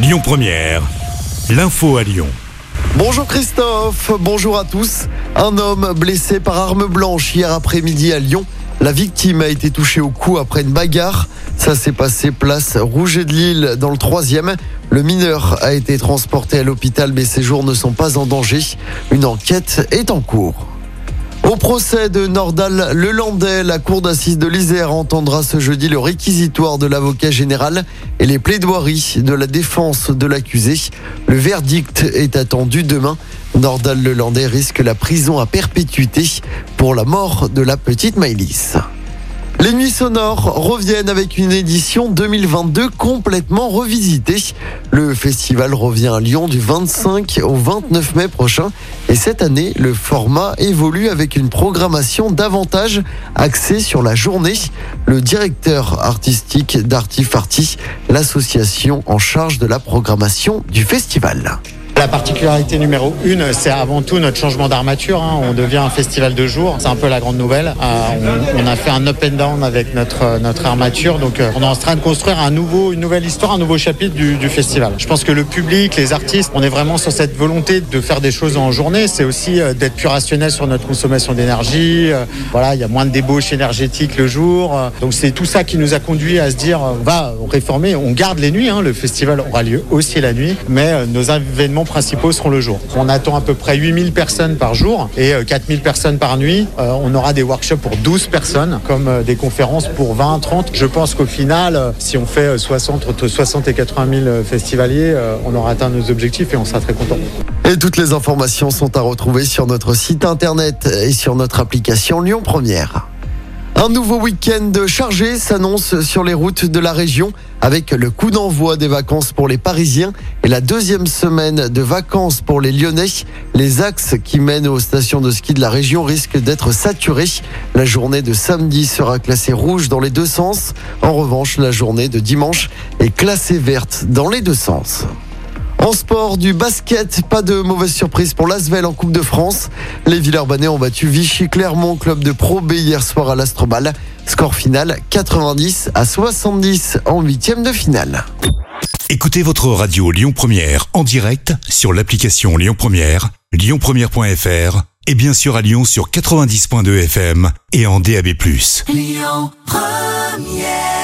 Lyon Première, l'info à Lyon. Bonjour Christophe, bonjour à tous. Un homme blessé par arme blanche hier après-midi à Lyon. La victime a été touchée au cou après une bagarre. Ça s'est passé place Rouget de Lille dans le troisième. Le mineur a été transporté à l'hôpital mais ses jours ne sont pas en danger. Une enquête est en cours. Au procès de Nordal Lelandais, la cour d'assises de l'Isère entendra ce jeudi le réquisitoire de l'avocat général et les plaidoiries de la défense de l'accusé. Le verdict est attendu demain. Nordal Lelandais risque la prison à perpétuité pour la mort de la petite Maëlys. Les Nuits Sonores reviennent avec une édition 2022 complètement revisitée. Le festival revient à Lyon du 25 au 29 mai prochain. Et cette année, le format évolue avec une programmation davantage axée sur la journée. Le directeur artistique d'Artifarty, l'association en charge de la programmation du festival. La particularité numéro une, c'est avant tout notre changement d'armature. hein. On devient un festival de jour. C'est un peu la grande nouvelle. Euh, on, a fait un up and down avec notre, notre armature. Donc, euh, on est en train de construire un nouveau, une nouvelle histoire, un nouveau chapitre du, festival. Je pense que le public, les artistes, on est vraiment sur cette volonté de faire des choses en journée. C'est aussi euh, d'être plus rationnel sur notre consommation d'énergie. Euh, voilà, il y a moins de débauche énergétique le jour. Euh, Donc, c'est tout ça qui nous a conduit à se dire, euh, on va réformer. On garde les nuits. hein. Le festival aura lieu aussi la nuit, mais euh, nos événements principaux seront le jour. On attend à peu près 8000 personnes par jour et euh, 4000 personnes par nuit. Euh, on aura des workshops pour 12 personnes, comme euh, des conférences pour 20, 30. Je pense qu'au final, euh, si on fait euh, 60, entre 60 et 80 000 euh, festivaliers, euh, on aura atteint nos objectifs et on sera très content. Et toutes les informations sont à retrouver sur notre site internet et sur notre application Lyon Première. Un nouveau week-end chargé s'annonce sur les routes de la région avec le coup d'envoi des vacances pour les Parisiens et la deuxième semaine de vacances pour les Lyonnais. Les axes qui mènent aux stations de ski de la région risquent d'être saturés. La journée de samedi sera classée rouge dans les deux sens. En revanche, la journée de dimanche est classée verte dans les deux sens. En sport, du basket, pas de mauvaise surprise pour l'Asvel en Coupe de France. Les Villeurbanais ont battu Vichy Clermont, club de Pro B hier soir à l'Astrobal. Score final 90 à 70 en huitième de finale. Écoutez votre radio Lyon Première en direct sur l'application Lyon Première, lyonpremière.fr et bien sûr à Lyon sur 90.2 FM et en DAB+. Lyon Première